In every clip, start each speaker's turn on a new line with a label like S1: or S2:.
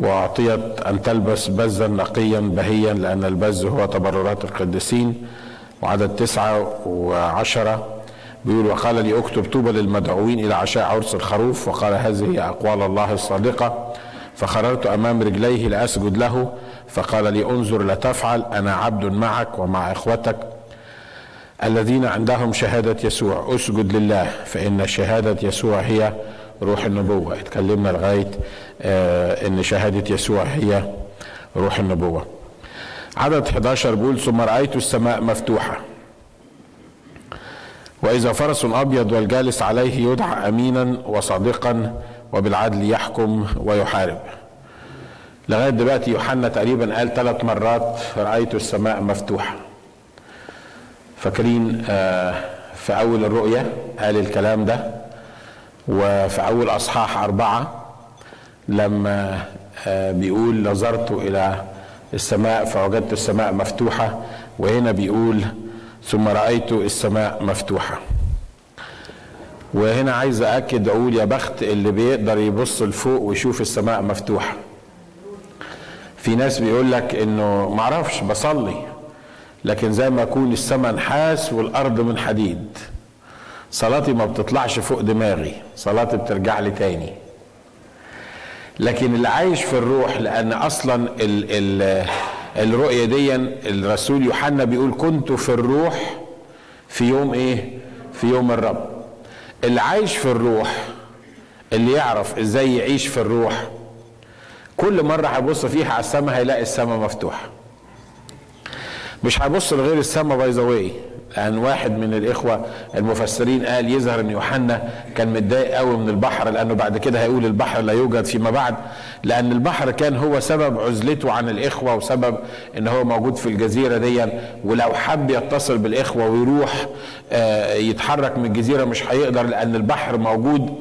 S1: وأعطيت أن تلبس بزا نقيا بهيا لأن البز هو تبررات القديسين. وعدد تسعة وعشرة. بيقول وقال لي اكتب طوبى للمدعوين إلى عشاء عرس الخروف وقال هذه أقوال الله الصادقة فخررت أمام رجليه لأسجد له. فقال لي انظر لا تفعل أنا عبد معك ومع إخوتك الذين عندهم شهادة يسوع. اسجد لله فإن شهادة يسوع هي روح النبوة. اتكلمنا لغاية آه إن شهادة يسوع هي روح النبوة. عدد 11 بيقول ثم رأيت السماء مفتوحة. وإذا فرس أبيض والجالس عليه يدعى أمينا وصادقا وبالعدل يحكم ويحارب. لغاية دلوقتي يوحنا تقريبا قال ثلاث مرات رأيت السماء مفتوحة. فاكرين آه في أول الرؤية قال الكلام ده؟ وفي أول أصحاح أربعة لما بيقول نظرت إلى السماء فوجدت السماء مفتوحة وهنا بيقول ثم رأيت السماء مفتوحة. وهنا عايز أأكد أقول يا بخت اللي بيقدر يبص لفوق ويشوف السماء مفتوحة. في ناس بيقول لك إنه معرفش بصلي لكن زي ما اكون السماء نحاس والأرض من حديد صلاتي ما بتطلعش فوق دماغي صلاتي بترجع لي تاني. لكن اللي عايش في الروح لأن أصلا ال ال الرؤية دي الرسول يوحنا بيقول كنت في الروح في يوم إيه؟ في يوم الرب. اللي عايش في الروح اللي يعرف إزاي يعيش في الروح كل مرة هيبص فيها على السماء هيلاقي السماء مفتوحة. مش هيبص لغير السماء by the way لأن واحد من الإخوة المفسرين قال يظهر إن يوحنا كان متضايق قوي من البحر لأنه بعد كده هيقول البحر لا يوجد فيما بعد لأن البحر كان هو سبب عزلته عن الإخوة وسبب إن هو موجود في الجزيرة دي. ولو حب يتصل بالإخوة ويروح يتحرك من الجزيرة مش هيقدر لأن البحر موجود.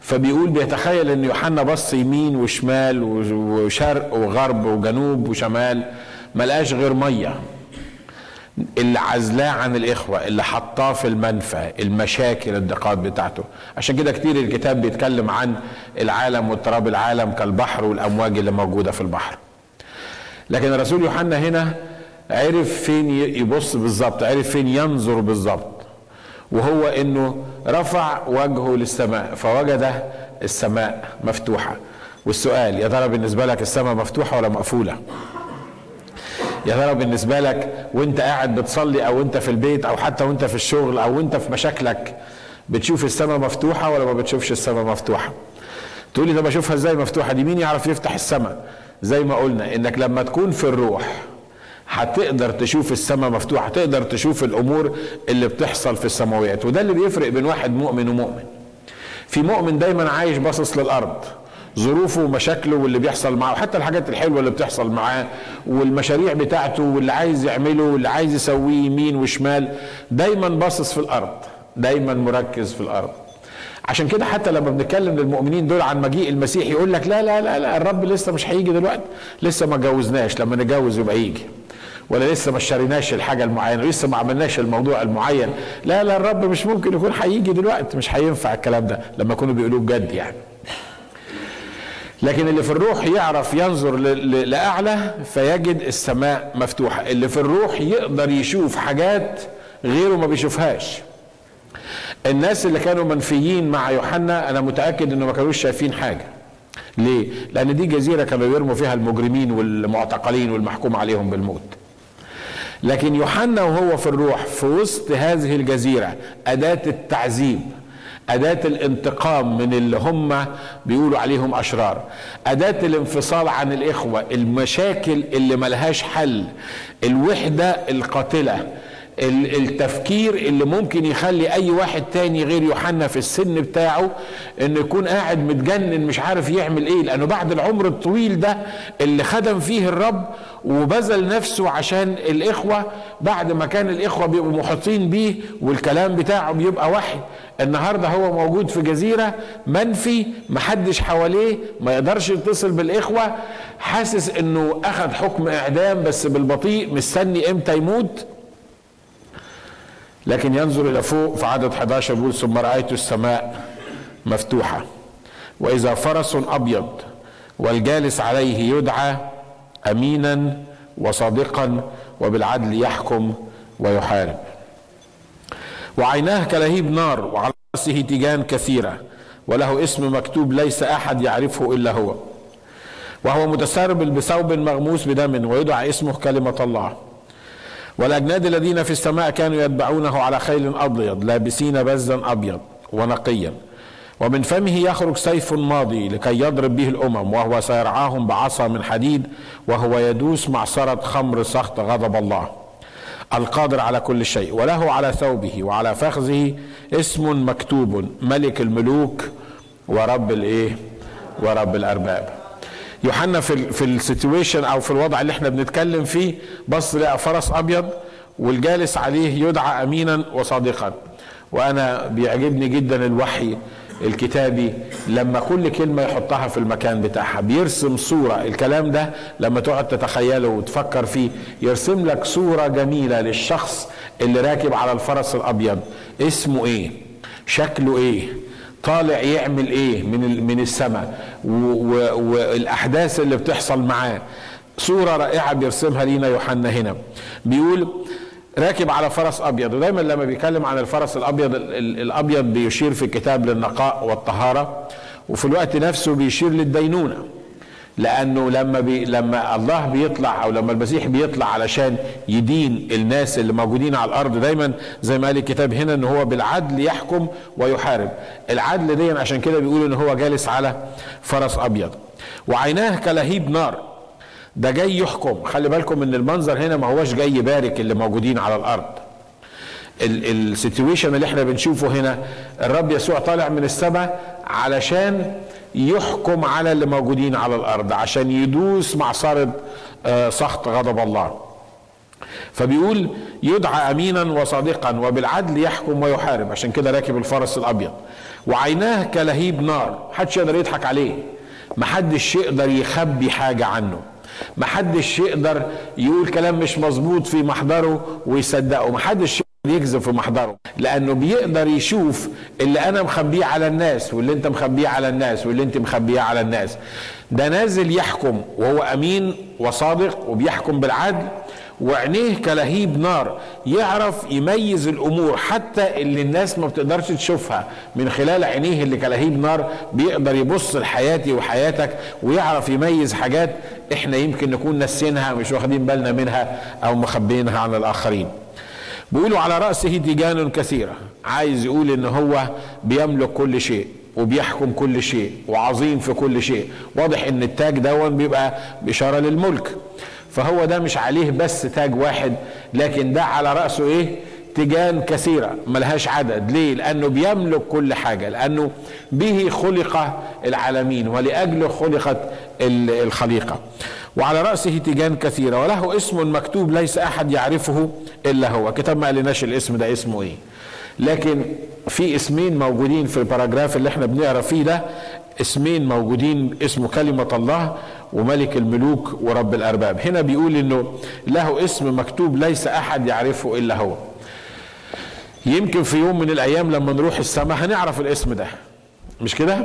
S1: فبيقول بيتخيل إن يوحنا بص يمين وشمال وشرق وغرب وجنوب وشمال ملقاش غير مية. اللي عزلاه عن الإخوة اللي حطاه في المنفى المشاكل الضيقات بتاعته. عشان كده كتير الكتاب بيتكلم عن العالم واضطراب العالم كالبحر والأمواج اللي موجودة في البحر. لكن الرسول يوحنا هنا عرف فين يبص بالظبط عرف فين ينظر بالظبط. وهو إنه رفع وجهه للسماء فوجد السماء مفتوحة. والسؤال يا ترى بالنسبة لك السماء مفتوحة ولا مقفولة؟ يا ترى بالنسبة لك وانت قاعد بتصلي أو انت في البيت أو حتى وانت في الشغل أو انت في مشاكلك بتشوف السماء مفتوحة ولا ما بتشوفش السماء مفتوحة؟ تقول لي طب أشوفها إزاي مفتوحة؟ دي مين يعرف يفتح السماء زي ما قلنا إنك لما تكون في الروح هتقدر تشوف السماء مفتوحة تقدر تشوف الأمور اللي بتحصل في السماويات وده اللي بيفرق بين واحد مؤمن ومؤمن. في مؤمن دايما عايش باصص للأرض. ظروفه ومشاكله واللي بيحصل معاه وحتى الحاجات الحلوة اللي بتحصل معاه والمشاريع بتاعته واللي عايز يعمله واللي عايز يسويه يمين وشمال دايما باصص في الأرض دايما مركز في الأرض. عشان كده حتى لما بنتكلم للمؤمنين دول عن مجيء المسيح يقول لك لا لا لا لا الرب لسه مش هيجي دلوقتي لسه ما جوزناش لما نتجوز يبقى يجي ولا لسه ما اشتريناش الحاجة المعينة لسه ما عملناش الموضوع المعين. لا لا الرب مش ممكن يكون هيجي دلوقتي مش هينفع الكلام ده لما يكونوا بيقولوه بجد يعني. لكن اللي في الروح يعرف ينظر لأعلى فيجد السماء مفتوحة. اللي في الروح يقدر يشوف حاجات غيره ما بيشوفهاش. الناس اللي كانوا منفيين مع يوحنا أنا متأكد إنه ما كانوش شايفين حاجة. ليه؟ لأن دي جزيرة كانوا يرموا فيها المجرمين والمعتقلين والمحكوم عليهم بالموت. لكن يوحنا وهو في الروح في وسط هذه الجزيرة أداة التعذيب أداة الانتقام من اللي هم بيقولوا عليهم أشرار. أداة الانفصال عن الإخوة المشاكل اللي ملهاش حل الوحدة القاتلة. التفكير اللي ممكن يخلي أي واحد تاني غير يوحنا في السن بتاعه انه يكون قاعد متجنن مش عارف يعمل إيه. لأنه بعد العمر الطويل ده اللي خدم فيه الرب وبذل نفسه عشان الإخوة بعد ما كان الإخوة بيبقوا محيطين بيه والكلام بتاعه بيبقى وحي النهارده هو موجود في جزيرة منفي محدش حواليه ما يقدرش يتصل بالإخوة حاسس إنه اخذ حكم إعدام بس بالبطيء مستني إمتى يموت؟ لكن ينظر إلى فوق في عدد 11 بيقول ثم رأيت السماء مفتوحة. وإذا فرس أبيض والجالس عليه يدعى أمينا وصادقا وبالعدل يحكم ويحارب. وعيناه كلهيب نار وعلى رأسه تيجان كثيرة وله اسم مكتوب ليس أحد يعرفه إلا هو. وهو متسربل بثوب مغموس بدم ويدعى اسمه كلمة الله. والأجناد الذين في السماء كانوا يتبعونه على خيل أبيض لابسين بزا أبيض ونقيا. ومن فمه يخرج سيف ماضي لكي يضرب به الأمم وهو سيرعاهم بعصا من حديد وهو يدوس معصرة خمر سخط غضب الله. القادر على كل شيء وله على ثوبه وعلى فخذه اسم مكتوب ملك الملوك ورب الإيه؟ ورب الأرباب. يوحنا في ال في السيتويشن أو في الوضع اللي إحنا بنتكلم فيه بص لقى فرس أبيض والجالس عليه يدعى امينا وصادقا. وأنا بيعجبني جدا الوحي الكتابي لما كل كلمة يحطها في المكان بتاعها بيرسم صورة. الكلام ده لما تقعد تتخيله وتفكر فيه يرسم لك صورة جميلة للشخص اللي راكب على الفرس الأبيض. اسمه إيه؟ شكله إيه؟ طالع يعمل إيه من من السماء؟ والأحداث اللي بتحصل معاه. صورة رائعة بيرسمها لينا يوحنا هنا. بيقول راكب على فرس أبيض. ودايما لما بيتكلم عن الفرس الأبيض الأبيض بيشير في الكتاب للنقاء والطهارة وفي الوقت نفسه بيشير للدينونة. لأنه لما بي لما الله بيطلع أو لما المسيح بيطلع علشان يدين الناس اللي موجودين على الأرض دايما زي ما قال الكتاب هنا إن هو بالعدل يحكم ويحارب. العدل دي عشان كده بيقول إن هو جالس على فرس أبيض. وعيناه كلهيب نار. ده جاي يحكم. خلي بالكم إن المنظر هنا ما هوش جاي يبارك اللي موجودين على الأرض. السيتويشن اللي إحنا بنشوفه هنا الرب يسوع طالع من السماء علشان يحكم على اللي موجودين على الأرض عشان يدوس معصرة آه، سخط غضب الله. فبيقول يدعى أمينا وصادقا وبالعدل يحكم ويحارب عشان كده راكب الفرس الأبيض. وعيناه كلهيب نار محدش يقدر يضحك عليه. محدش يقدر يخبي حاجة عنه. محدش يقدر يقول كلام مش مظبوط في محضره ويصدقه. محدش يكذب في محضره لأنه بيقدر يشوف اللي أنا مخبيه على الناس واللي أنت مخبيه على الناس واللي أنت مخبيه على الناس. ده نازل يحكم وهو أمين وصادق وبيحكم بالعدل وعينيه كلهيب نار يعرف يميز الأمور حتى اللي الناس ما بتقدرش تشوفها من خلال عينيه اللي كلهيب نار بيقدر يبص لحياتي وحياتك ويعرف يميز حاجات إحنا يمكن نكون نسينها مش واخدين بالنا منها أو مخبينها عن الآخرين. بيقولوا على رأسه ديجان كثيرة. عايز يقول إن هو بيملك كل شيء وبيحكم كل شيء وعظيم في كل شيء. واضح إن التاج دون بيبقى بإشارة للملك. فهو ده مش عليه بس تاج واحد لكن ده على رأسه إيه؟ تيجان كثيرة ملهاش عدد. ليه؟ لأنه بيملك كل حاجة لأنه به خلق العالمين ولأجله خلقت الخليقة. وعلى رأسه تيجان كثيرة وله اسم مكتوب ليس أحد يعرفه إلا هو. كتاب ما قالناش الاسم ده اسمه إيه. لكن في اسمين موجودين في الباراجراف اللي إحنا بنقرأ فيه ده اسمين موجودين اسمه كلمة الله وملك الملوك ورب الأرباب. هنا بيقول إنه له اسم مكتوب ليس أحد يعرفه إلا هو. يمكن في يوم من الأيام لما نروح السماء هنعرف الاسم ده. مش كده؟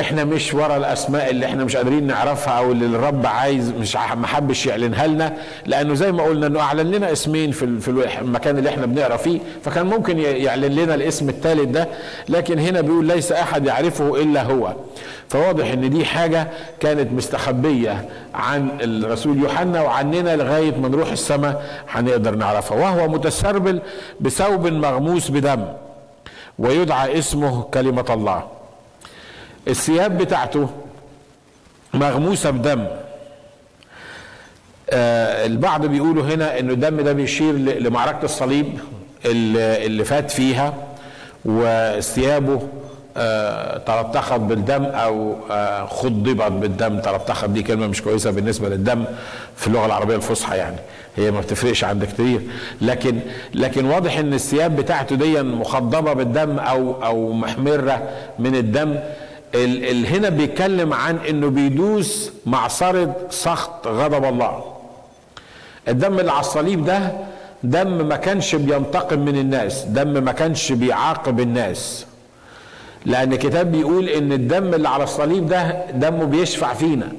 S1: إحنا مش ورا الأسماء اللي إحنا مش قادرين نعرفها أو اللي الرب عايز مش ما حبش يعلنها لنا لأنه زي ما قلنا إنه أعلن لنا اسمين في في المكان اللي إحنا بنقرأ فيه فكان ممكن يعلن لنا الاسم الثالث ده لكن هنا بيقول ليس أحد يعرفه إلا هو. فواضح إن دي حاجة كانت مستخبية عن الرسول يوحنا وعننا لغاية ما نروح السماء هنقدر نعرفها. وهو متسربل بثوب مغموس بدم ويدعى اسمه كلمة الله. الثياب بتاعته مغموسة بدم. آه البعض بيقولوا هنا انه الدم ده بيشير لمعركة الصليب اللي, اللي فات فيها وثيابه آه تلطخت بالدم أو آه خضبت بالدم. تلطخت دي كلمة مش كويسة بالنسبة للدم في اللغة العربية الفصحى يعني. هي ما بتفرقش عند كتير لكن لكن واضح إن الثياب بتاعته دي مخضبة بالدم أو أو محمرة من الدم. ال ال هنا بيتكلم عن إنه بيدوس معصرة سخط غضب الله. الدم اللي على الصليب ده دم ما كانش بينتقم من الناس دم ما كانش بيعاقب الناس. لأن الكتاب بيقول إن الدم اللي على الصليب ده دمه بيشفع فينا.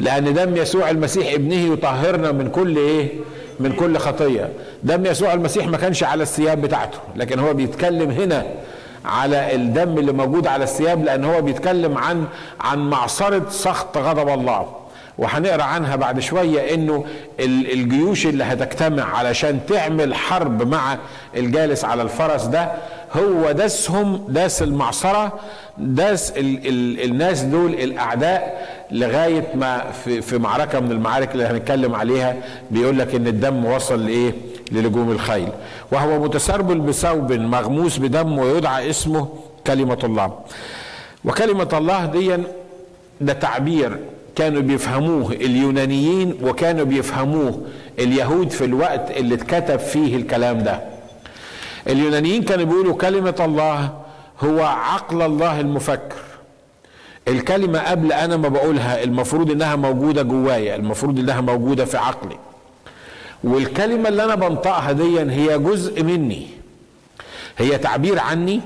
S1: لأن دم يسوع المسيح ابنه يطهرنا من كل إيه؟ من كل خطية. دم يسوع المسيح ما كانش على الثياب بتاعته لكن هو بيتكلم هنا على الدم اللي موجود على الثياب لأن هو بيتكلم عن عن معصرة سخط غضب الله وهنقرأ عنها بعد شوية إنه الجيوش اللي هتجتمع علشان تعمل حرب مع الجالس على الفرس ده هو داسهم داس المعصرة داس ال ال الناس دول الأعداء لغاية ما في, في معركة من المعارك اللي هنتكلم عليها بيقول لك إن الدم وصل لإيه؟ للجوم الخيل. وهو متسربل بثوب مغموس بدم ويدعى اسمه كلمة الله. وكلمة الله دي ده تعبير كانوا بيفهموه اليونانيين وكانوا بيفهموه اليهود في الوقت اللي اتكتب فيه الكلام ده. اليونانيين كانوا بيقولوا كلمة الله هو عقل الله المفكر. الكلمة قبل أنا ما بقولها المفروض إنها موجودة جوايا المفروض إنها موجودة في عقلي. والكلمة اللي أنا بنطقها دي هي جزء مني. هي تعبير عني.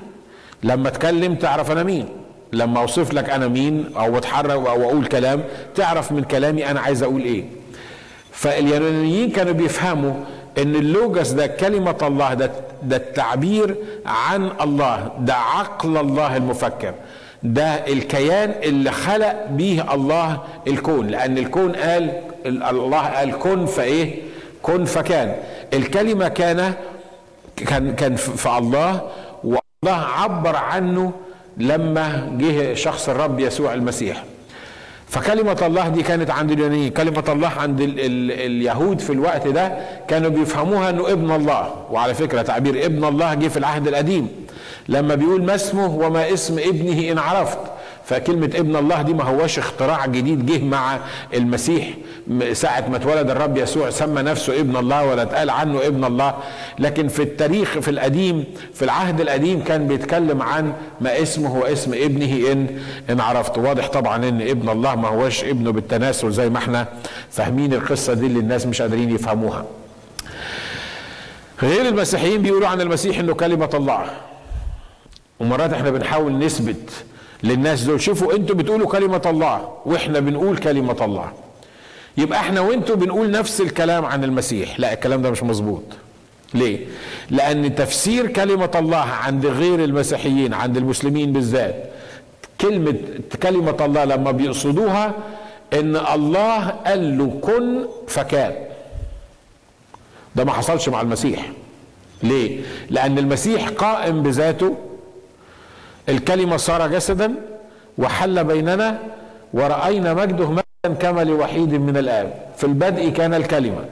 S1: لما أتكلم تعرف أنا مين. لما أوصف لك أنا مين أو أتحرك أو أقول كلام تعرف من كلامي أنا عايز أقول إيه. فاليونانيين كانوا بيفهموا إن اللوجس ده كلمة الله ده, ده التعبير عن الله ده عقل الله المفكر. ده الكيان اللي خلق به الله الكون. لأن الكون قال الله قال كن فإيه؟ كن فكان. الكلمة كان كان كان في الله والله عبر عنه لما جه شخص الرب يسوع المسيح. فكلمة الله دي كانت عند اليونانيين. كلمة الله عند ال ال اليهود في الوقت ده كانوا بيفهموها إنه ابن الله. وعلى فكرة تعبير ابن الله جه في العهد القديم. لما بيقول ما اسمه وما اسم ابنه إن عرفت. فكلمة ابن الله دي ما هوش اختراع جديد جه مع المسيح ساعة ما اتولد الرب يسوع سمى نفسه ابن الله ولا اتقال عنه ابن الله. لكن في التاريخ في القديم في العهد القديم كان بيتكلم عن ما اسمه واسم ابنه إن إن عرفت واضح طبعا إن ابن الله ما هوش ابنه بالتناسل زي ما إحنا فاهمين القصة دي اللي الناس مش قادرين يفهموها. غير المسيحيين بيقولوا عن المسيح إنه كلمة الله. ومرات إحنا بنحاول نثبت للناس دول. شوفوا أنتوا بتقولوا كلمة الله وإحنا بنقول كلمة الله. يبقى إحنا وانتوا بنقول نفس الكلام عن المسيح. لا الكلام ده مش مظبوط. ليه؟ لأن تفسير كلمة الله عند غير المسيحيين عند المسلمين بالذات كلمة كلمة الله لما بيقصدوها إن الله قال له كن فكان ده ما حصلش مع المسيح. ليه؟ لأن المسيح قائم بذاته الكلمة صار جسدا وحل بيننا ورأينا مجده مجدا كما لوحيد من الآب. في البدء كان الكلمة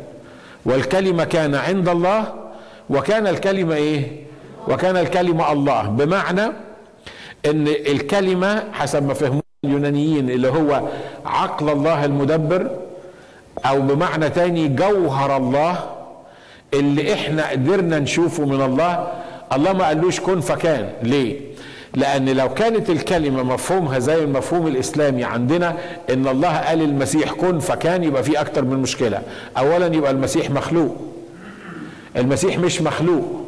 S1: والكلمة كان عند الله وكان الكلمة إيه؟ وكان الكلمة الله. بمعنى إن الكلمة حسب ما فهموا اليونانيين اللي هو عقل الله المدبر أو بمعنى تاني جوهر الله اللي إحنا قدرنا نشوفه من الله. الله ما قالوش كن فكان. ليه؟ لأن لو كانت الكلمة مفهومها زي المفهوم الإسلامي عندنا إن الله قال المسيح كن فكان يبقى في أكتر من مشكلة. أولا يبقى المسيح مخلوق. المسيح مش مخلوق.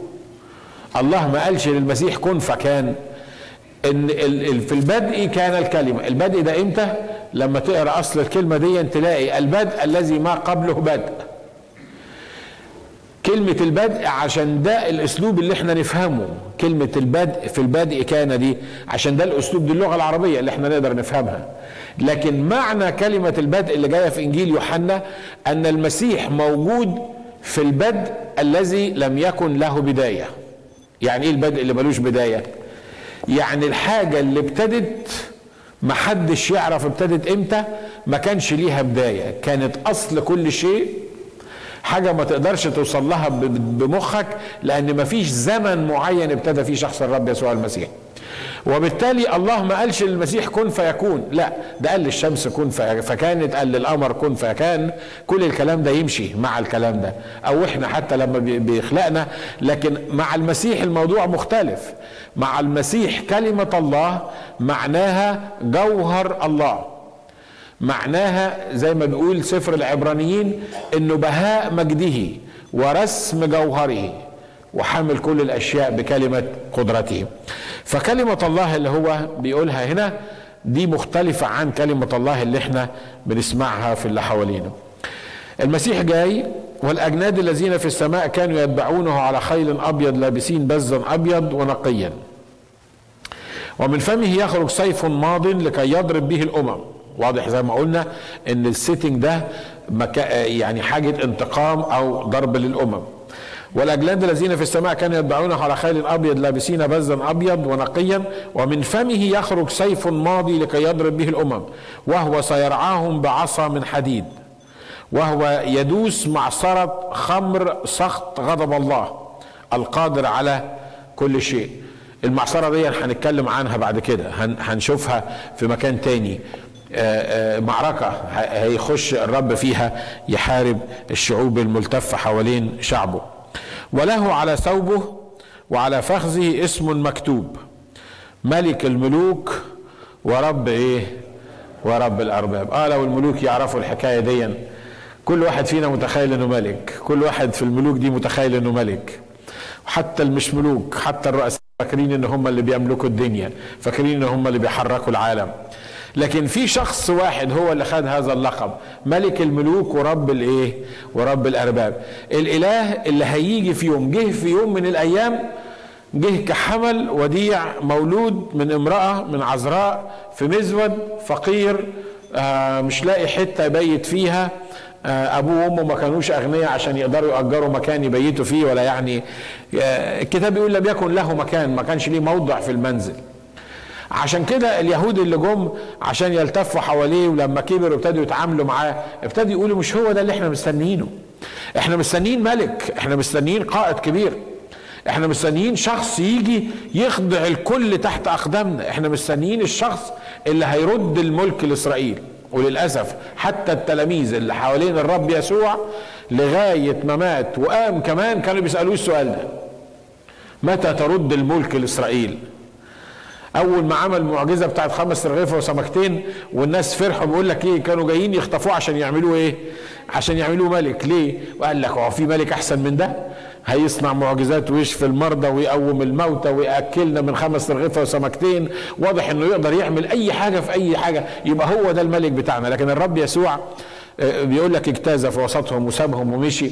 S1: الله ما قالش للمسيح كن فكان. إن في البدء كان الكلمة. البدء ده إمتى؟ لما تقرأ أصل الكلمة دي تلاقي البدء الذي ما قبله بدء. كلمة البدء عشان ده الأسلوب اللي إحنا نفهمه. كلمة البدء في البدء كان دي عشان ده الأسلوب دي اللغة العربية اللي إحنا نقدر نفهمها. لكن معنى كلمة البدء اللي جاية في إنجيل يوحنا أن المسيح موجود في البدء الذي لم يكن له بداية. يعني إيه البدء اللي ملوش بداية؟ يعني الحاجة اللي ابتدت محدش يعرف ابتدت إمتى؟ ما كانش ليها بداية. كانت أصل كل شيء حاجة ما تقدرش توصل لها بمخك لأن ما فيش زمن معين ابتدى فيه شخص الرب يسوع المسيح. وبالتالي الله ما قالش للمسيح كن فيكون لا ده قال للشمس كن فكانت قال للقمر كن فكان كل الكلام ده يمشي مع الكلام ده أو إحنا حتى لما بيخلقنا لكن مع المسيح الموضوع مختلف. مع المسيح كلمة الله معناها جوهر الله. معناها زي ما بيقول سفر العبرانيين إنه بهاء مجده ورسم جوهره وحمل كل الأشياء بكلمة قدرته. فكلمة الله اللي هو بيقولها هنا دي مختلفة عن كلمة الله اللي إحنا بنسمعها في اللي حوالينا. المسيح جاي والأجناد الذين في السماء كانوا يتبعونه على خيل أبيض لابسين بزا أبيض ونقيا. ومن فمه يخرج سيف ماض لكي يضرب به الأمم. واضح زي ما قلنا إن ال setting ده يعني حاجة انتقام أو ضرب للأمم. والأجناد الذين في السماء كانوا يتبعونه على خيل أبيض لابسين بزا أبيض ونقيا ومن فمه يخرج سيف ماضي لكي يضرب به الأمم وهو سيرعاهم بعصا من حديد وهو يدوس معصرة خمر سخط غضب الله القادر على كل شيء. المعصرة دي هنتكلم عنها بعد كده هنشوفها في مكان تاني. معركة هيخش الرب فيها يحارب الشعوب الملتفة حوالين شعبه. وله على ثوبه وعلى فخذه اسم مكتوب ملك الملوك ورب إيه؟ ورب الأرباب. آه لو الملوك يعرفوا الحكاية دي كل واحد فينا متخيل إنه ملك. كل واحد في الملوك دي متخيل إنه ملك. حتى المش ملوك حتى الرؤساء فاكرين إن هم اللي بيملكوا الدنيا فاكرين إن هم اللي بيحركوا العالم. لكن في شخص واحد هو اللي خد هذا اللقب ملك الملوك ورب الايه؟ ورب الأرباب. الإله اللي هيجي في يوم جه في يوم من الأيام جه كحمل وديع مولود من امرأة من عذراء في مزود فقير آه مش لاقي حتة يبيت فيها. آه أبوه وأمه ما كانوش أغنياء عشان يقدروا يأجروا مكان يبيتوا فيه ولا يعني. آه الكتاب بيقول لم يكن له مكان ما كانش ليه موضع في المنزل. عشان كده اليهود اللي جم عشان يلتفوا حواليه ولما كبر وابتدوا يتعاملوا معاه ابتدوا يقولوا مش هو ده اللي إحنا مستنيينه. إحنا مستنيين ملك إحنا مستنيين قائد كبير. إحنا مستنيين شخص يجي يخضع الكل تحت أقدامنا. إحنا مستنيين الشخص اللي هيرد الملك لإسرائيل. وللأسف حتى التلاميذ اللي حوالين الرب يسوع لغاية ما مات وقام كمان كانوا بيسألوه السؤال ده. متى ترد الملك لإسرائيل؟ أول ما عمل معجزة بتاعت خمس رغيفة وسمكتين والناس فرحوا بيقول لك إيه؟ كانوا جايين يخطفوه عشان يعملوه إيه؟ عشان يعملوه ملك. ليه؟ وقال لك هو في ملك أحسن من ده؟ هيصنع معجزات ويشفي المرضى ويقوم الموتى ويأكلنا من خمس رغيفة وسمكتين. واضح إنه يقدر يعمل أي حاجة في أي حاجة. يبقى هو ده الملك بتاعنا. لكن الرب يسوع بيقول لك اجتاز في وسطهم وسابهم ومشي.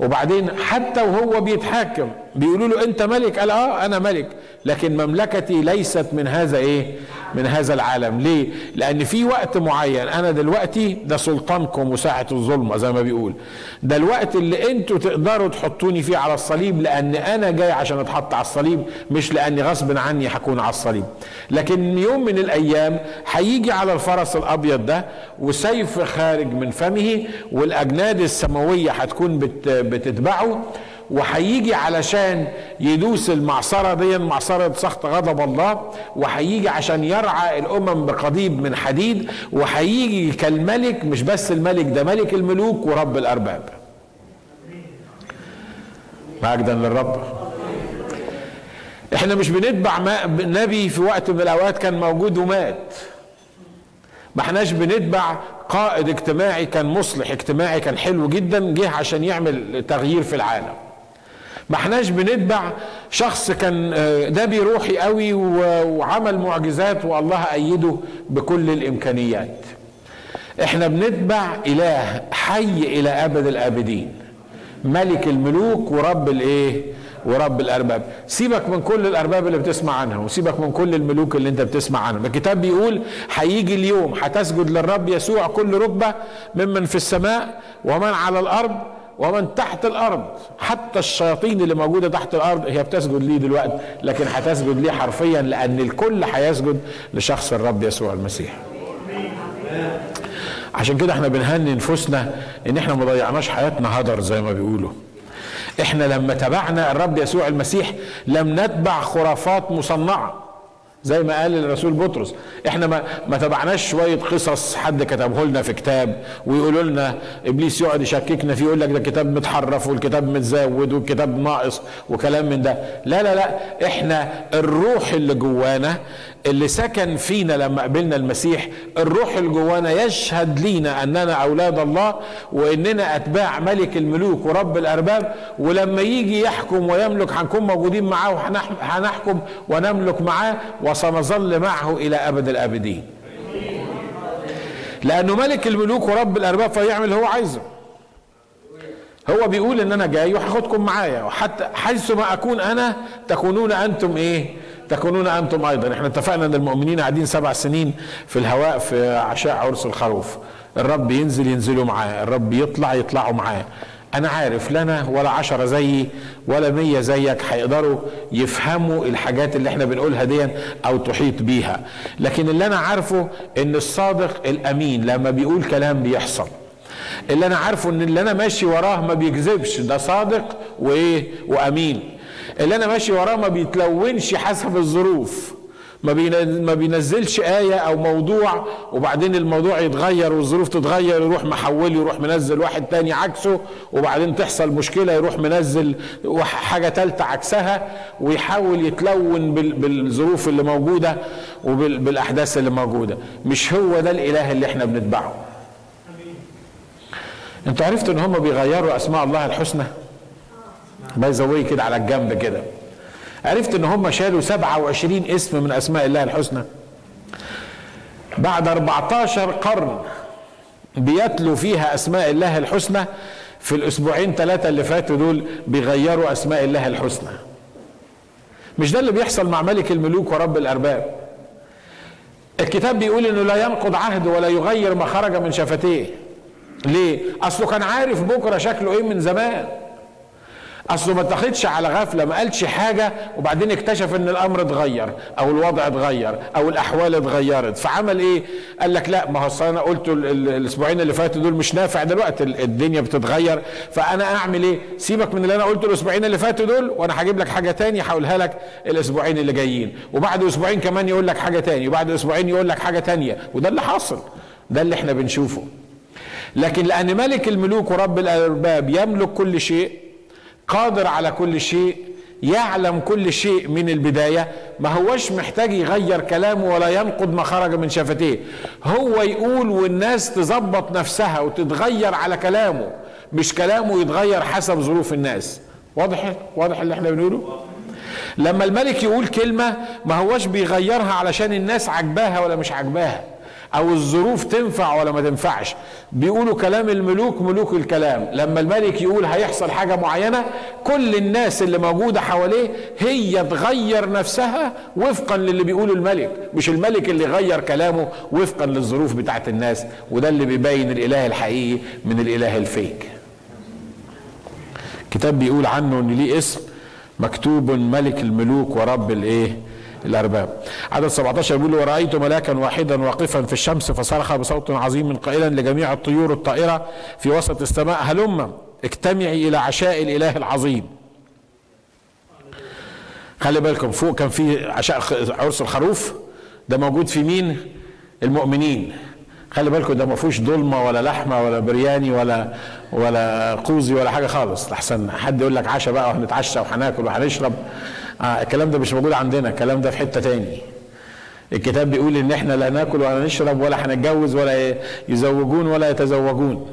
S1: وبعدين حتى وهو بيتحاكم بيقولوا له أنت ملك؟ قال آه أنا ملك. لكن مملكتي ليست من هذا إيه؟ من هذا العالم. ليه؟ لأن في وقت معين. أنا دلوقتي ده سلطانكم وساعة الظلمة زي ما بيقول. ده الوقت اللي أنتوا تقدروا تحطوني فيه على الصليب لأن أنا جاي عشان أتحط على الصليب مش لأني غصب عني هكون على الصليب. لكن يوم من الأيام هيجي على الفرس الأبيض ده وسيف خارج من فمه والأجناد السماوية هتكون بتتبعه وهيجي علشان يدوس المعصرة دي معصرة سخط غضب الله وهيجي عشان يرعى الأمم بقضيب من حديد وهيجي كالملك مش بس الملك ده ملك الملوك ورب الأرباب. مجدا للرب. إحنا مش بنتبع نبي في وقت من الأوقات كان موجود ومات. ما احناش بنتبع قائد اجتماعي كان مصلح اجتماعي كان حلو جدا جه عشان يعمل تغيير في العالم. ما احناش بنتبع شخص كان نبي روحي قوي وعمل معجزات والله أيده بكل الإمكانيات. إحنا بنتبع إله حي إلى أبد الآبدين. ملك الملوك ورب الإيه؟ ورب الأرباب. سيبك من كل الأرباب اللي بتسمع عنها وسيبك من كل الملوك اللي انت بتسمع عنهم. الكتاب بيقول هيجي اليوم هتسجد للرب يسوع كل ركبة ممن في السماء ومن على الأرض ومن تحت الأرض. حتى الشياطين اللي موجودة تحت الأرض هي بتسجد ليه دلوقتي لكن هتسجد ليه حرفيا لأن الكل هيسجد لشخص الرب يسوع المسيح. عشان كده إحنا بنهني نفوسنا ان إحنا ما ضيعناش حياتنا هدر زي ما بيقولوا. إحنا لما تبعنا الرب يسوع المسيح لم نتبع خرافات مصنعة زي ما قال الرسول بطرس. إحنا ما ما تبعناش شوية قصص حد كتبه لنا في كتاب ويقولوا لنا إبليس يقعد يشككنا فيه يقول لك ده كتاب متحرف والكتاب متزود والكتاب ناقص وكلام من ده. لا لا لا إحنا الروح اللي جوانا اللي سكن فينا لما قبلنا المسيح الروح اللي جوانا يشهد لينا أننا أولاد الله وإننا أتباع ملك الملوك ورب الأرباب ولما يجي يحكم ويملك هنكون موجودين معاه وهنحكم ونملك معاه وسنظل معه إلى أبد الأبدين. لأنه ملك الملوك ورب الأرباب فيعمل هو عايزه. هو بيقول إن أنا جاي وهاخدكم معايا وحتى حيث ما أكون أنا تكونون أنتم إيه؟ تكونون أنتم أيضا. إحنا اتفقنا إن المؤمنين قاعدين سبع سنين في الهواء في عشاء عرس الخروف. الرب ينزل ينزلوا معاه. الرب يطلع يطلعوا معاه. أنا عارف لنا ولا عشرة زيي ولا مية زيك هيقدروا يفهموا الحاجات اللي إحنا بنقولها دي أو تحيط بيها. لكن اللي أنا عارفه إن الصادق الأمين لما بيقول كلام بيحصل. اللي أنا عارفه إن اللي أنا ماشي وراه ما بيكذبش. ده صادق وإيه؟ وأمين. اللي أنا ماشي وراه ما بيتلونش حسب الظروف. ما بينزلش آية أو موضوع وبعدين الموضوع يتغير والظروف تتغير يروح محوله يروح منزل واحد تاني عكسه وبعدين تحصل مشكلة يروح منزل حاجة تالتة عكسها ويحاول يتلون بالظروف اللي موجودة وبالأحداث اللي موجودة. مش هو ده الإله اللي إحنا بنتبعه. أنتوا عرفتوا إن هم بيغيروا أسماء الله الحسنى؟ باي ذا كده على الجنب كده. عرفت إن هم شالوا 27 اسم من أسماء الله الحسنى. بعد 14 قرن بيتلوا فيها أسماء الله الحسنى. في الأسبوعين ثلاثة اللي فاتوا دول بيغيروا أسماء الله الحسنى. مش ده اللي بيحصل مع ملك الملوك ورب الأرباب؟ الكتاب بيقول إنه لا ينقض عهد ولا يغير ما خرج من شفتيه. ليه؟ أصله كان عارف بكرة شكله إيه من زمان. اصله ما اتخذش على غفلة ما قالش حاجة وبعدين اكتشف إن الأمر اتغير أو الوضع اتغير أو الأحوال اتغيرت. فعمل إيه؟ قال لك لا ما هو أنا قلت الأسبوعين اللي فاتوا دول مش نافع دلوقتي الدنيا بتتغير. فأنا أعمل إيه؟ سيبك من اللي أنا قلته الأسبوعين اللي فاتوا دول وأنا هجيب لك حاجة تاني هقولها لك الأسبوعين اللي جايين. وبعد أسبوعين كمان يقول لك حاجة تاني وبعد أسبوعين يقول لك حاجة تانية. وده اللي حاصل ده اللي إحنا بنشوفه. لكن لأن ملك الملوك ورب الأرباب يملك كل شيء قادر على كل شيء يعلم كل شيء من البداية. ما هوش محتاج يغير كلامه ولا ينقض ما خرج من شفتيه. هو يقول والناس تظبط نفسها وتتغير على كلامه. مش كلامه يتغير حسب ظروف الناس. واضح؟ واضح اللي إحنا بنقوله؟ لما الملك يقول كلمة ما هوش بيغيرها علشان الناس عجباها ولا مش عجباها أو الظروف تنفع ولا ما تنفعش. بيقولوا كلام الملوك ملوك الكلام. لما الملك يقول هيحصل حاجة معينة كل الناس اللي موجودة حواليه هي تغير نفسها وفقا للي بيقوله الملك. مش الملك اللي غير كلامه وفقا للظروف بتاعت الناس. وده اللي بيبين الإله الحقيقي من الإله الفيك. الكتاب بيقول عنه إن ليه اسم مكتوب ملك الملوك ورب الإيه؟ الأرباب. عدد 17 بيقول ورأيت ملاكا واحدا واقفا في الشمس فصرخ بصوت عظيم قائلا لجميع الطيور الطائرة في وسط السماء هلم اجتمعي إلى عشاء الإله العظيم. خلي بالكم فوق كان في عشاء عرس الخروف. ده موجود في مين؟ المؤمنين. خلي بالكم ده ما فيهوش ضلمه ولا لحمة ولا برياني ولا ولا قوزي ولا حاجة خالص. لحسن حد يقول لك عشاء بقى وهنتعشى وهناكل وهنشرب. آه الكلام ده مش موجود عندنا الكلام ده في حتة تاني. الكتاب بيقول إن إحنا لا نأكل ولا نشرب ولا هنتجوز ولا يزوجون ولا يتزوجون.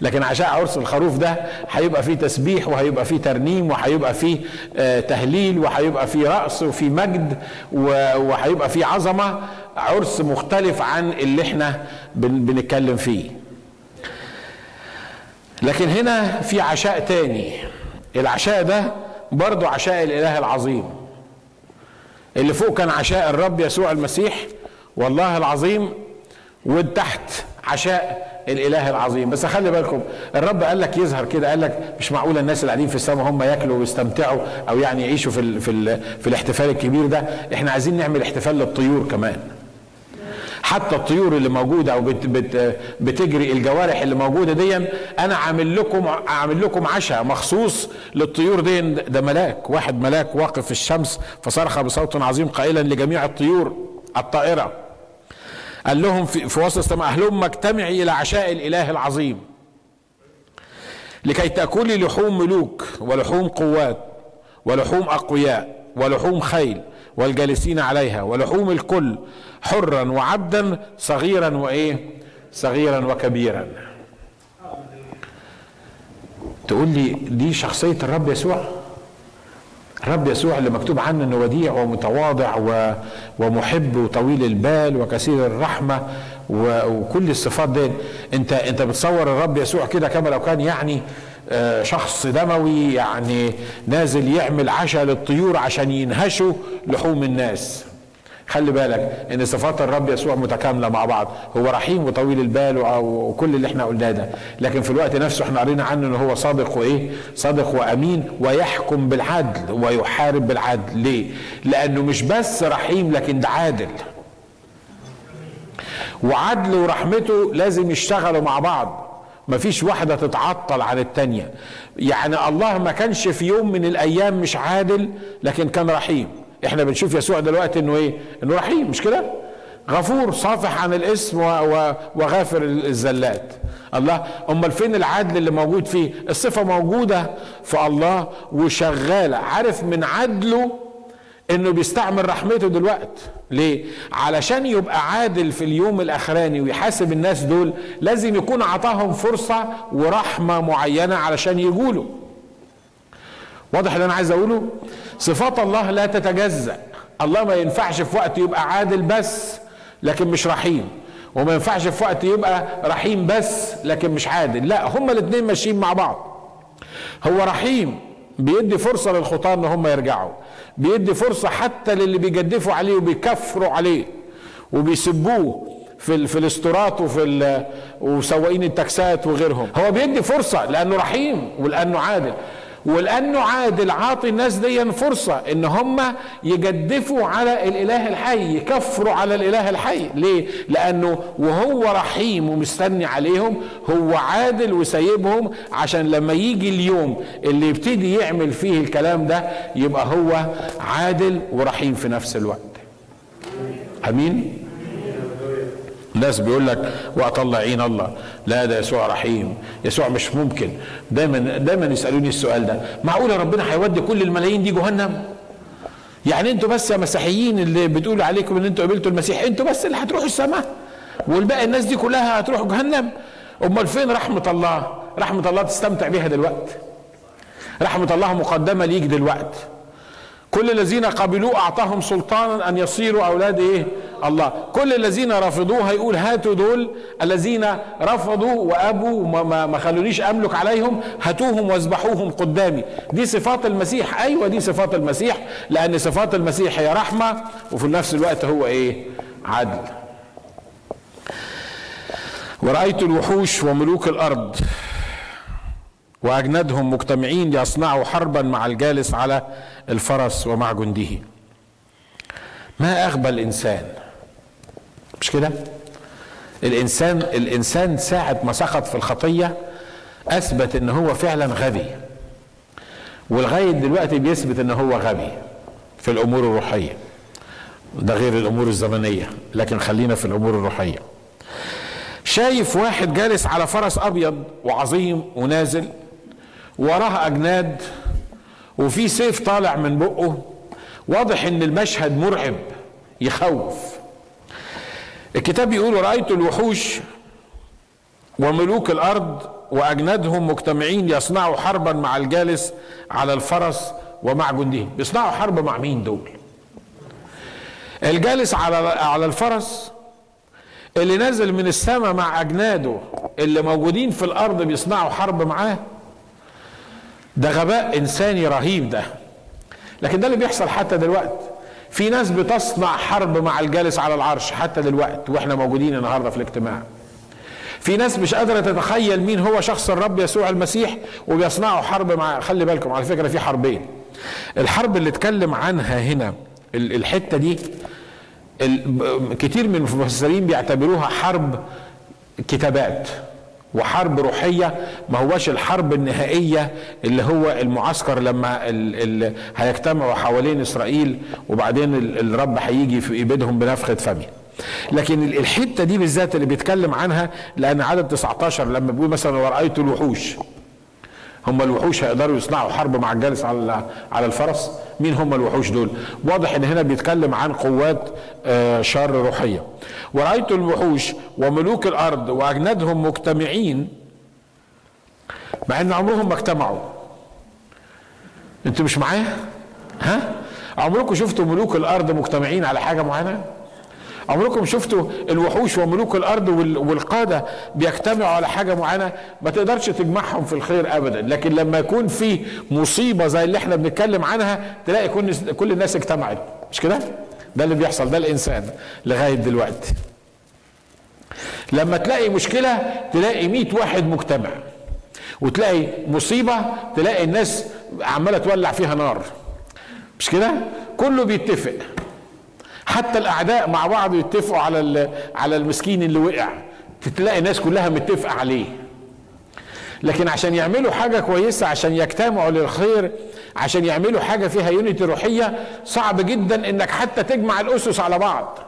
S1: لكن عشاء عرس الخروف ده هيبقى فيه تسبيح وهيبقى فيه ترنيم وهيبقى فيه آه تهليل وهيبقى فيه رقص وفيه مجد وهيبقى فيه عظمة عرس مختلف عن اللي إحنا بنتكلم فيه. لكن هنا في عشاء تاني. العشاء ده برضو عشاء الإله العظيم. اللي فوق كان عشاء الرب يسوع المسيح والله العظيم وتحت عشاء الإله العظيم. بس خلي بالكم الرب قال لك يظهر كده قال لك مش معقول الناس اللي قاعدين في السماء هم ياكلوا ويستمتعوا أو يعني يعيشوا في ال في ال في الاحتفال الكبير ده. إحنا عايزين نعمل احتفال للطيور كمان. حتى الطيور اللي موجودة أو بت بت بتجري الجوارح اللي موجودة دي أنا عامل لكم عامل لكم عشاء مخصوص للطيور دي. ده ملاك واحد ملاك واقف في الشمس فصرخ بصوت عظيم قائلا لجميع الطيور الطائرة. قال لهم في, في وسط السماء هلم اجتمعي إلى عشاء الإله العظيم. لكي تأكلي لحوم ملوك ولحوم قوات ولحوم أقوياء ولحوم خيل والجالسين عليها ولحوم الكل حرا وعبدا صغيرا وإيه؟ صغيرا وكبيرا. تقول لي دي شخصية الرب يسوع؟ الرب يسوع اللي مكتوب عنه إنه وديع ومتواضع ومحب وطويل البال وكثير الرحمة وكل الصفات دي انت انت بتصور الرب يسوع كده كما لو كان يعني شخص دموي يعني نازل يعمل عشاء للطيور عشان ينهشوا لحوم الناس. خلي بالك إن صفات الرب يسوع متكاملة مع بعض. هو رحيم وطويل البال وكل اللي إحنا قلناه ده. لكن في الوقت نفسه إحنا قرينا عنه ان هو صادق وإيه؟ صادق وأمين ويحكم بالعدل ويحارب بالعدل. ليه؟ لأنه مش بس رحيم لكن ده عادل. وعدل ورحمته لازم يشتغلوا مع بعض. مفيش واحدة تتعطل عن التانية. يعني الله ما كانش في يوم من الأيام مش عادل لكن كان رحيم. إحنا بنشوف يسوع دلوقتي إنه إيه؟ إنه رحيم مش كده؟ غفور صافح عن الاسم وغافر الزلات. الله أمال فين العدل اللي موجود فيه؟ الصفة موجودة في الله وشغالة. عارف من عدله إنه بيستعمل رحمته دلوقتي ليه؟ علشان يبقى عادل في اليوم الأخراني ويحاسب الناس دول لازم يكون عطاهم فرصة ورحمة معينة علشان يقولوا واضح اللي أنا عايز أقوله؟ صفات الله لا تتجزأ. الله ما ينفعش في وقت يبقى عادل بس لكن مش رحيم. وما ينفعش في وقت يبقى رحيم بس لكن مش عادل. لا هما الاثنين ماشيين مع بعض. هو رحيم بيدي فرصة للخطاة إن هم يرجعوا. بيدي فرصة حتى للي بيجدفوا عليه وبيكفروا عليه وبيسبوه في في الاستورات وفي وسواقين التاكسات وغيرهم. هو بيدي فرصة لأنه رحيم ولأنه عادل. ولأنه عادل عاطي الناس دي فرصة إن هم يجدفوا على الإله الحي يكفروا على الإله الحي. ليه؟ لأنه وهو رحيم ومستني عليهم هو عادل وسايبهم عشان لما يجي اليوم اللي يبتدي يعمل فيه الكلام ده يبقى هو عادل ورحيم في نفس الوقت. أمين؟ ناس بيقول لك وقت الله الله. لا ده يسوع رحيم. يسوع مش ممكن. دايما دايما يسألوني السؤال ده. معقوله ربنا هيودي كل الملايين دي جهنم؟ يعني أنتوا بس يا مسيحيين اللي بتقولوا عليكم ان أنتوا قبلتوا المسيح أنتوا بس اللي هتروحوا السماء. والباقي الناس دي كلها هتروح جهنم. امال فين رحمة الله؟ رحمة الله تستمتع بيها دلوقتي رحمة الله مقدمة ليك دلوقتي كل الذين قبلوه أعطاهم سلطانا أن يصيروا أولاد إيه؟ الله. كل الذين رفضوه هيقول هاتوا دول. الذين رفضوا وأبوا ما, ما خلونيش أملك عليهم هاتوهم واذبحوهم قدامي. دي صفات المسيح. أيوه دي صفات المسيح لأن صفات المسيح هي رحمة وفي نفس الوقت هو إيه؟ عدل. ورأيت الوحوش وملوك الأرض وأجندهم مجتمعين ليصنعوا حربا مع الجالس على الفرس ومع جنده ما أغبى الإنسان؟ مش كده؟ الإنسان الإنسان ساعة ما سقط في الخطية أثبت إن هو فعلا غبي. ولغاية دلوقتي بيثبت إن هو غبي في الأمور الروحية. ده غير الأمور الزمنية لكن خلينا في الأمور الروحية. شايف واحد جالس على فرس أبيض وعظيم ونازل وراه أجناد وفي سيف طالع من بقه واضح إن المشهد مرعب يخوف. الكتاب يقول رأيت الوحوش وملوك الأرض وأجنادهم مجتمعين يصنعوا حربا مع الجالس على الفرس ومع جنده بيصنعوا حرب مع مين دول؟ الجالس على على الفرس اللي نازل من السماء مع أجناده اللي موجودين في الأرض بيصنعوا حرب معاه؟ ده غباء إنساني رهيب ده. لكن ده اللي بيحصل حتى دلوقتي. في ناس بتصنع حرب مع الجالس على العرش حتى دلوقتي وإحنا موجودين النهارده في الاجتماع. في ناس مش قادرة تتخيل مين هو شخص الرب يسوع المسيح وبيصنعوا حرب مع خلي بالكم على فكرة في حربين. الحرب اللي اتكلم عنها هنا الحتة دي كتير من المفسرين بيعتبروها حرب كتابات. وحرب روحية ما هوش الحرب النهائية اللي هو المعسكر لما ال ال هيجتمعوا حوالين إسرائيل وبعدين الرب هيجي في ايدهم بنفخة فمه لكن الحتة دي بالذات اللي بيتكلم عنها لأن عدد 19 لما بيقول مثلا ورأيت الوحوش هم الوحوش هيقدروا يصنعوا حرب مع الجالس على على الفرس؟ مين هم الوحوش دول؟ واضح إن هنا بيتكلم عن قوات آه، شر روحية. ورأيت الوحوش وملوك الأرض وأجنادهم مجتمعين مع إن عمرهم ما اجتمعوا. أنتوا مش معايا؟ ها؟ عمركم شفتوا ملوك الأرض مجتمعين على حاجة معينة؟ عمركم شفتوا الوحوش وملوك الأرض والقادة بيجتمعوا على حاجة معينة؟ ما تقدرش تجمعهم في الخير ابدا. لكن لما يكون في مصيبة زي اللي إحنا بنتكلم عنها تلاقي كل الناس اجتمعت. مش كده؟ ده اللي بيحصل ده الإنسان لغاية دلوقتي. لما تلاقي مشكلة تلاقي مئة واحد مجتمع. وتلاقي مصيبة تلاقي الناس عمالة تولع فيها نار. مش كده؟ كله بيتفق. حتى الأعداء مع بعض يتفقوا على على المسكين اللي وقع. تلاقي الناس كلها متفقة عليه. لكن عشان يعملوا حاجة كويسة عشان يجتمعوا للخير عشان يعملوا حاجة فيها يونيتي روحية صعب جدا إنك حتى تجمع الأسس على بعض.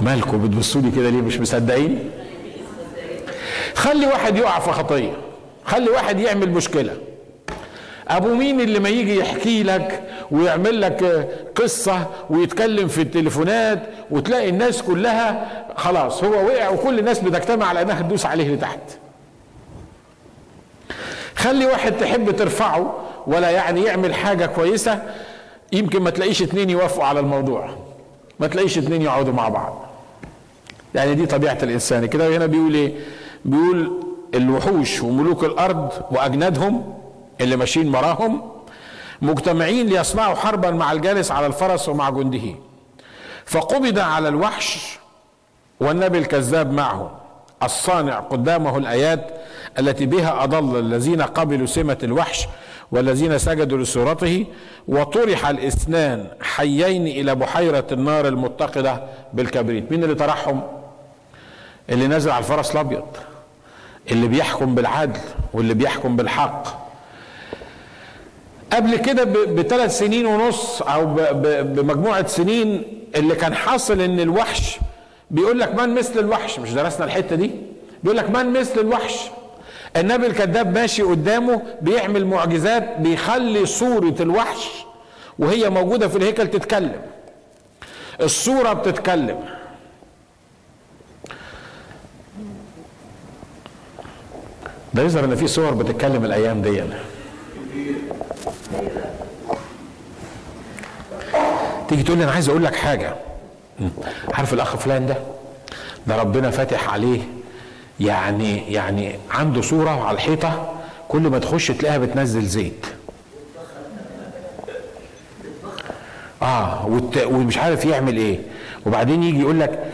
S1: مالكم بتبصوا لي كده ليه؟ مش مصدقين؟ خلي واحد يقع في خطية. خلي واحد يعمل مشكلة. أبو مين اللي ما يجي يحكي لك ويعمل لك قصة ويتكلم في التليفونات وتلاقي الناس كلها خلاص هو وقع وكل الناس بتجتمع على إنها تدوس عليه لتحت. خلي واحد تحب ترفعه ولا يعني يعمل حاجة كويسة يمكن ما تلاقيش اتنين يوافقوا على الموضوع. ما تلاقيش اتنين يقعدوا مع بعض. يعني دي طبيعة الإنسان. كده هنا بيقول إيه؟ بيقول الوحوش وملوك الأرض وأجنادهم اللي ماشيين وراهم مجتمعين ليصنعوا حربا مع الجالس على الفرس ومع جنده. فقبض على الوحش والنبي الكذاب معه الصانع قدامه الآيات التي بها أضل الذين قبلوا سمة الوحش والذين سجدوا لصورته. وطرح الإثنان حيين إلى بحيرة النار المتقدة بالكبريت. مين اللي طرحهم؟ اللي نزل على الفرس الأبيض اللي بيحكم بالعدل واللي بيحكم بالحق. قبل كده بثلاث سنين ونص أو بمجموعة سنين اللي كان حاصل إن الوحش بيقول لك من مثل الوحش؟ مش درسنا الحتة دي. بيقول لك من مثل الوحش؟ النبي الكذاب ماشي قدامه بيعمل معجزات بيخلي صورة الوحش وهي موجودة في الهيكل تتكلم. الصورة بتتكلم. ده يظهر إن في صور بتتكلم الأيام دي يعني. تيجي تقول لي أنا عايز أقول لك حاجة. عارف الأخ فلان ده؟ ده ربنا فاتح عليه يعني يعني عنده صورة على الحيطة كل ما تخش تلاقيها بتنزل زيت. آه ومش عارف يعمل إيه. وبعدين يجي يقول لك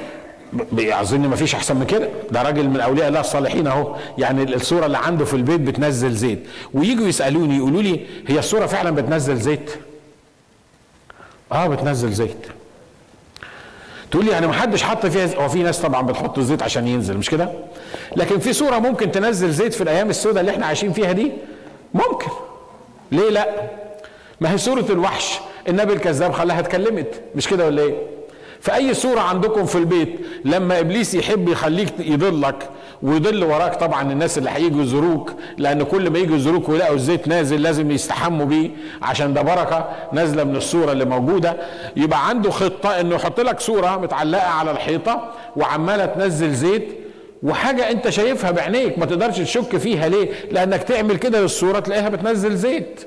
S1: أظن ما فيش أحسن من كده. ده راجل من أولياء الله الصالحين أهو. يعني الصورة اللي عنده في البيت بتنزل زيت. ويجوا يسألوني يقولوا لي هي الصورة فعلا بتنزل زيت؟ آه بتنزل زيت. تقول لي يعني ما حدش حط فيها هو في ناس طبعا بتحط الزيت عشان ينزل مش كده؟ لكن في صورة ممكن تنزل زيت في الأيام السوداء اللي إحنا عايشين فيها دي؟ ممكن. ليه لا؟ ما هي صورة الوحش. النبي الكذاب خلاها اتكلمت مش كده ولا إيه؟ في أي صورة عندكم في البيت لما إبليس يحب يخليك يضلك ويضل وراك طبعا الناس اللي هيجوا يزوروك لأن كل ما يجوا يزوروك ويلاقوا الزيت نازل لازم يستحموا بيه عشان ده بركة نازلة من الصورة اللي موجودة. يبقى عنده خطة إنه يحط لك صورة متعلقة على الحيطة وعمالة تنزل زيت وحاجة أنت شايفها بعينيك ما تقدرش تشك فيها ليه؟ لأنك تعمل كده للصورة تلاقيها بتنزل زيت.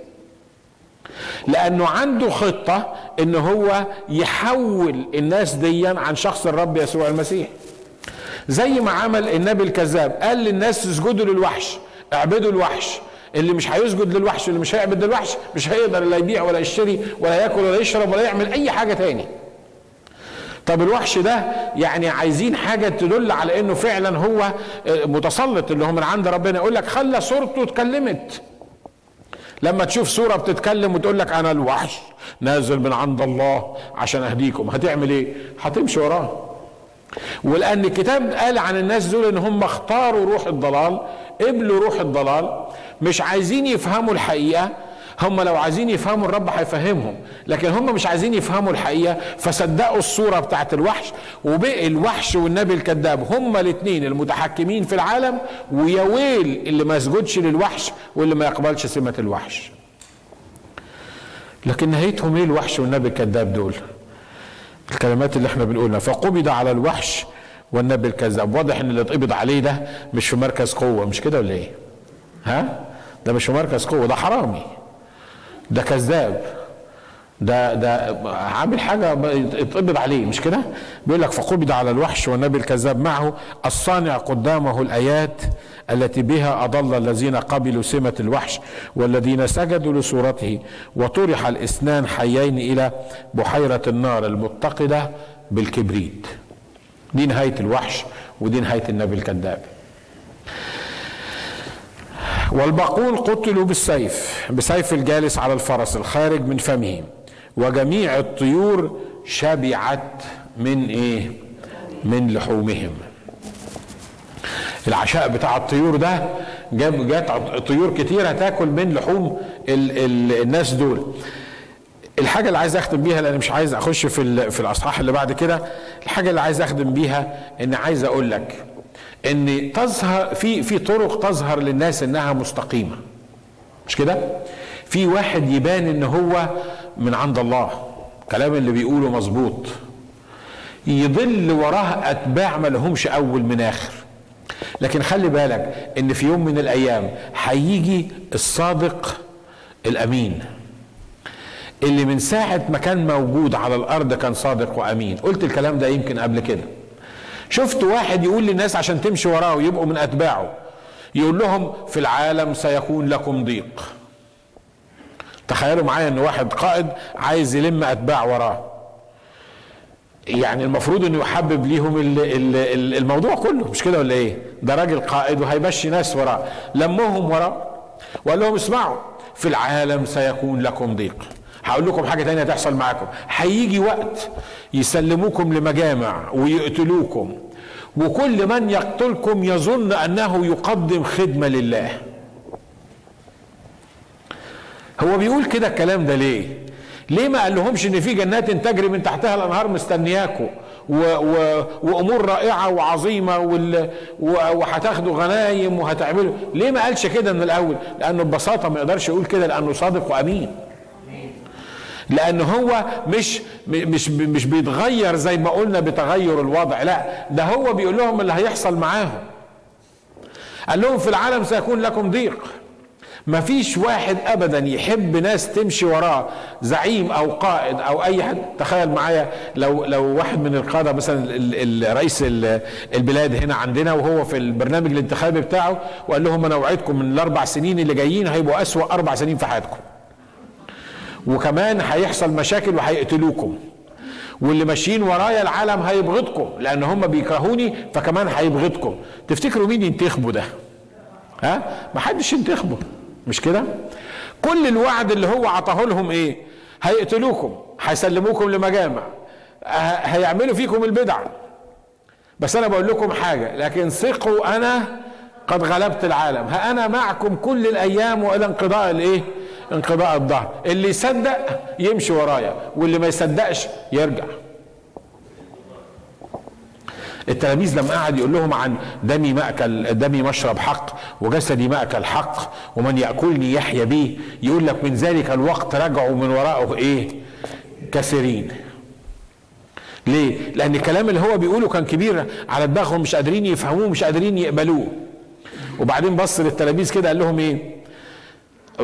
S1: لأنه عنده خطة إن هو يحول الناس ديا عن شخص الرب يسوع المسيح. زي ما عمل النبي الكذاب. قال للناس اسجدوا للوحش اعبدوا الوحش. اللي مش هيسجد للوحش اللي مش هيعبد للوحش مش هيقدر لا يبيع ولا يشتري ولا ياكل ولا يشرب ولا يعمل أي حاجة تاني. طب الوحش ده يعني عايزين حاجة تدل على إنه فعلا هو متسلط اللي هو من عند ربنا. يقول لك خلى صورته اتكلمت. لما تشوف صورة بتتكلم وتقول لك أنا الوحش نازل من عند الله عشان أهديكم هتعمل إيه؟ هتمشي وراه. ولان الكتاب قال عن الناس دول إن هم اختاروا روح الضلال قبلوا روح الضلال مش عايزين يفهموا الحقيقة هم لو عايزين يفهموا الرب هيفهمهم لكن هم مش عايزين يفهموا الحقيقة فصدقوا الصورة بتاعت الوحش وبقي الوحش والنبي الكذاب هم الاثنين المتحكمين في العالم ويا ويل اللي ما يسجدش للوحش واللي ما يقبلش سمة الوحش. لكن نهايتهم إيه الوحش والنبي الكذاب دول؟ الكلمات اللي إحنا بنقولها. فقبض على الوحش والنبي الكذاب. واضح إن اللي اتقبض عليه ده مش في مركز قوة. مش كده ولا إيه؟ ها؟ ده مش في مركز قوة. ده حرامي. ده كذاب. ده ده عامل حاجة اتقبض عليه مش كده؟ بيقول لك فقبض على الوحش والنبي الكذاب معه الصانع قدامه الآيات التي بها أضل الذين قبلوا سمة الوحش والذين سجدوا لصورته وطرح الاثنان حيين إلى بحيرة النار المتقدة بالكبريت. دي نهاية الوحش ودي نهاية النبي الكذاب. والباقون قتلوا بالسيف بسيف الجالس على الفرس الخارج من فمه وجميع الطيور شبعت من إيه؟ من لحومهم. العشاء بتاع الطيور ده جاب جات طيور كتيرة تاكل من لحوم ال ال الناس دول. الحاجة اللي عايز اختم بيها لأن مش عايز أخش في في الأصحاح اللي بعد كده الحاجة اللي عايز أخدم بيها إن عايز أقول لك إن تظهر في في طرق تظهر للناس إنها مستقيمة. مش كده؟ في واحد يبان إن هو من عند الله. كلام اللي بيقوله مظبوط. يضل وراه أتباع ما لهمش أول من آخر. لكن خلي بالك إن في يوم من الأيام هيجي الصادق الأمين. اللي من ساعة ما كان موجود على الأرض كان صادق وأمين. قلت الكلام ده يمكن قبل كده. شفت واحد يقول للناس عشان تمشي وراه ويبقوا من أتباعه. يقول لهم في العالم سيكون لكم ضيق. تخيلوا معايا إن واحد قائد عايز يلم أتباع وراه. يعني المفروض إنه يحبب ليهم الموضوع كله. مش كده ولا إيه؟ ده راجل قائد وهيمشي ناس وراه. لمهم وراه. وقال لهم اسمعوا في العالم سيكون لكم ضيق. هقول لكم حاجة تانية تحصل معاكم. هيجي وقت يسلموكم لمجامع ويقتلوكم. وكل من يقتلكم يظن أنه يقدم خدمة لله. هو بيقول كده الكلام ده ليه؟ ليه ما قال لهمش إن في جنات تجري من تحتها الأنهار مستنياكم و و وأمور رائعة وعظيمة وهتاخدوا غنايم وهتعملوا. ليه ما قالش كده من الأول؟ لأنه ببساطة ما يقدرش يقول كده لأنه صادق وأمين. لأن هو مش مش مش بيتغير زي ما قلنا بتغير الوضع لا ده هو بيقول لهم اللي هيحصل معاهم. قال لهم في العالم سيكون لكم ضيق. ما فيش واحد ابدا يحب ناس تمشي وراه زعيم أو قائد أو أي حد. تخيل معايا لو لو واحد من القادة مثلا رئيس البلاد هنا عندنا وهو في البرنامج الانتخابي بتاعه وقال لهم أنا أوعدكم من الأربع سنين اللي جايين هيبقوا أسوأ أربع سنين في حياتكم. وكمان هيحصل مشاكل وهيقتلوكم. واللي ماشيين ورايا العالم هيبغضكم لأن هم بيكرهوني فكمان هيبغضكم. تفتكروا مين ينتخبوا ده؟ ها؟ ما حدش ينتخبه. مش كده؟ كل الوعد اللي هو عطاه لهم إيه؟ هيقتلوكم هيسلموكم لمجامع هيعملوا فيكم البدع. بس أنا بقول لكم حاجة لكن ثقوا أنا قد غلبت العالم. ها أنا معكم كل الأيام وإلى انقضاء الإيه؟ انقضاء الظهر اللي يصدق يمشي ورايا واللي ما يصدقش يرجع. التلاميذ لما قعد يقول لهم عن دمي مأكل دمي مشرب حق وجسدي مأكل حق ومن يأكلني يحيى به يقول لك من ذلك الوقت رجعوا من وراءه إيه؟ كثيرين ليه؟ لأن الكلام اللي هو بيقوله كان كبير على دماغهم مش قادرين يفهموه مش قادرين يقبلوه. وبعدين بص للتلاميذ كده قال لهم إيه؟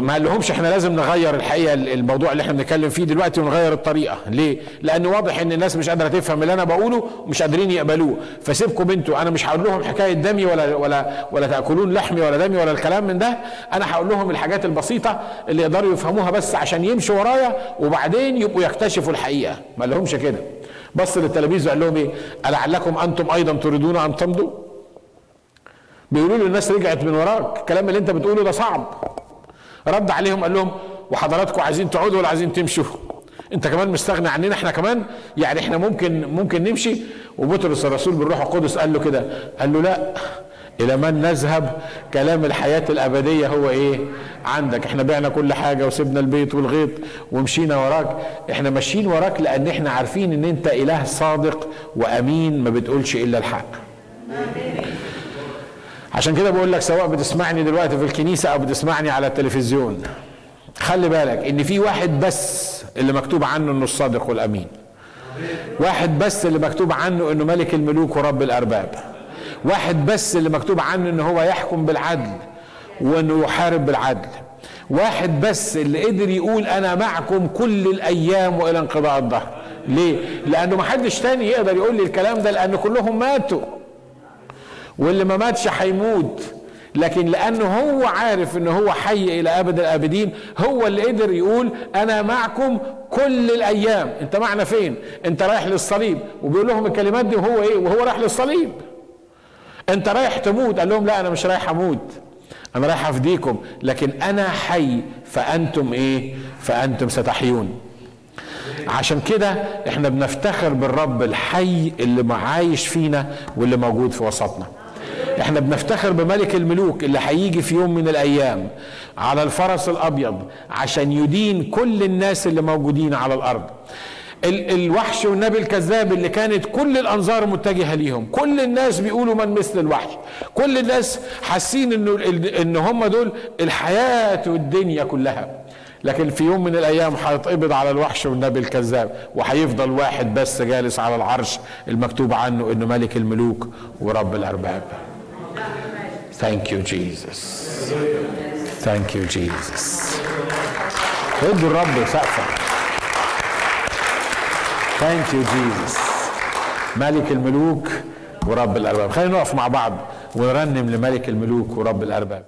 S1: ما قال لهمش إحنا لازم نغير الحقيقة الموضوع اللي إحنا بنتكلم فيه دلوقتي ونغير الطريقة. ليه؟ لأن واضح إن الناس مش قادرة تفهم اللي أنا بقوله ومش قادرين يقبلوه. فسيبكم أنتوا. أنا مش هقول لهم حكاية دمي ولا ولا ولا تأكلون لحمي ولا دمي ولا الكلام من ده. أنا هقول لهم الحاجات البسيطة اللي يقدروا يفهموها بس عشان يمشوا ورايا وبعدين يبقوا يكتشفوا الحقيقة. ما لهمش كده. بص للتلاميذ وقال لهم إيه؟ ألعلكم أنتم أيضا تريدون أن تمضوا؟ بيقولوا له الناس رجعت من وراك. الكلام اللي أنت بتقوله ده صعب. رد عليهم قال لهم وحضراتكم عايزين تقعدوا ولا عايزين تمشوا؟ انت كمان مستغني عننا إحنا كمان؟ يعني إحنا ممكن ممكن نمشي؟ وبطرس الرسول بالروح القدس قال له كده قال له لا إلى من نذهب كلام الحياة الأبدية هو إيه؟ عندك إحنا بعنا كل حاجة وسبنا البيت والغيط ومشينا وراك. إحنا ماشيين وراك لأن إحنا عارفين إن أنت إله صادق وأمين ما بتقولش إلا الحق. عشان كده بقول لك سواء بتسمعني دلوقتي في الكنيسة أو بتسمعني على التلفزيون خلي بالك إن في واحد بس اللي مكتوب عنه إنه الصادق والأمين. واحد بس اللي مكتوب عنه إنه ملك الملوك ورب الأرباب. واحد بس اللي مكتوب عنه إنه هو يحكم بالعدل وإنه يحارب بالعدل. واحد بس اللي قدر يقول أنا معكم كل الأيام وإلى انقضاء الظهر ليه؟ لأنه ما حدش تاني يقدر يقول لي الكلام ده لأن كلهم ماتوا. واللي ما ماتش هيموت. لكن لأنه هو عارف ان هو حي إلى أبد الأبدين هو اللي قدر يقول أنا معكم كل الأيام. أنت معنا فين؟ أنت رايح للصليب. وبيقول لهم الكلمات دي وهو إيه؟ وهو رايح للصليب. أنت رايح تموت؟ قال لهم لا أنا مش رايح أموت. أنا رايح أفديكم. لكن أنا حي فأنتم إيه؟ فأنتم ستحيون. عشان كده إحنا بنفتخر بالرب الحي اللي عايش فينا واللي موجود في وسطنا. إحنا بنفتخر بملك الملوك اللي هيجي في يوم من الأيام على الفرس الأبيض عشان يدين كل الناس اللي موجودين على الأرض. الوحش والنبي الكذاب اللي كانت كل الأنظار متجهة ليهم. كل الناس بيقولوا من مثل الوحش. كل الناس حاسين إنه إن هم دول الحياة والدنيا كلها. لكن في يوم من الأيام هيتقبض على الوحش والنبي الكذاب وهيفضل واحد بس جالس على العرش المكتوب عنه إنه ملك الملوك ورب الأرباب. Thank you Jesus. Thank you Jesus. ادوا الرب سقفه Thank you Jesus. ملك الملوك ورب الأرباب. خلينا نقف مع بعض ونرنم لملك الملوك ورب الأرباب.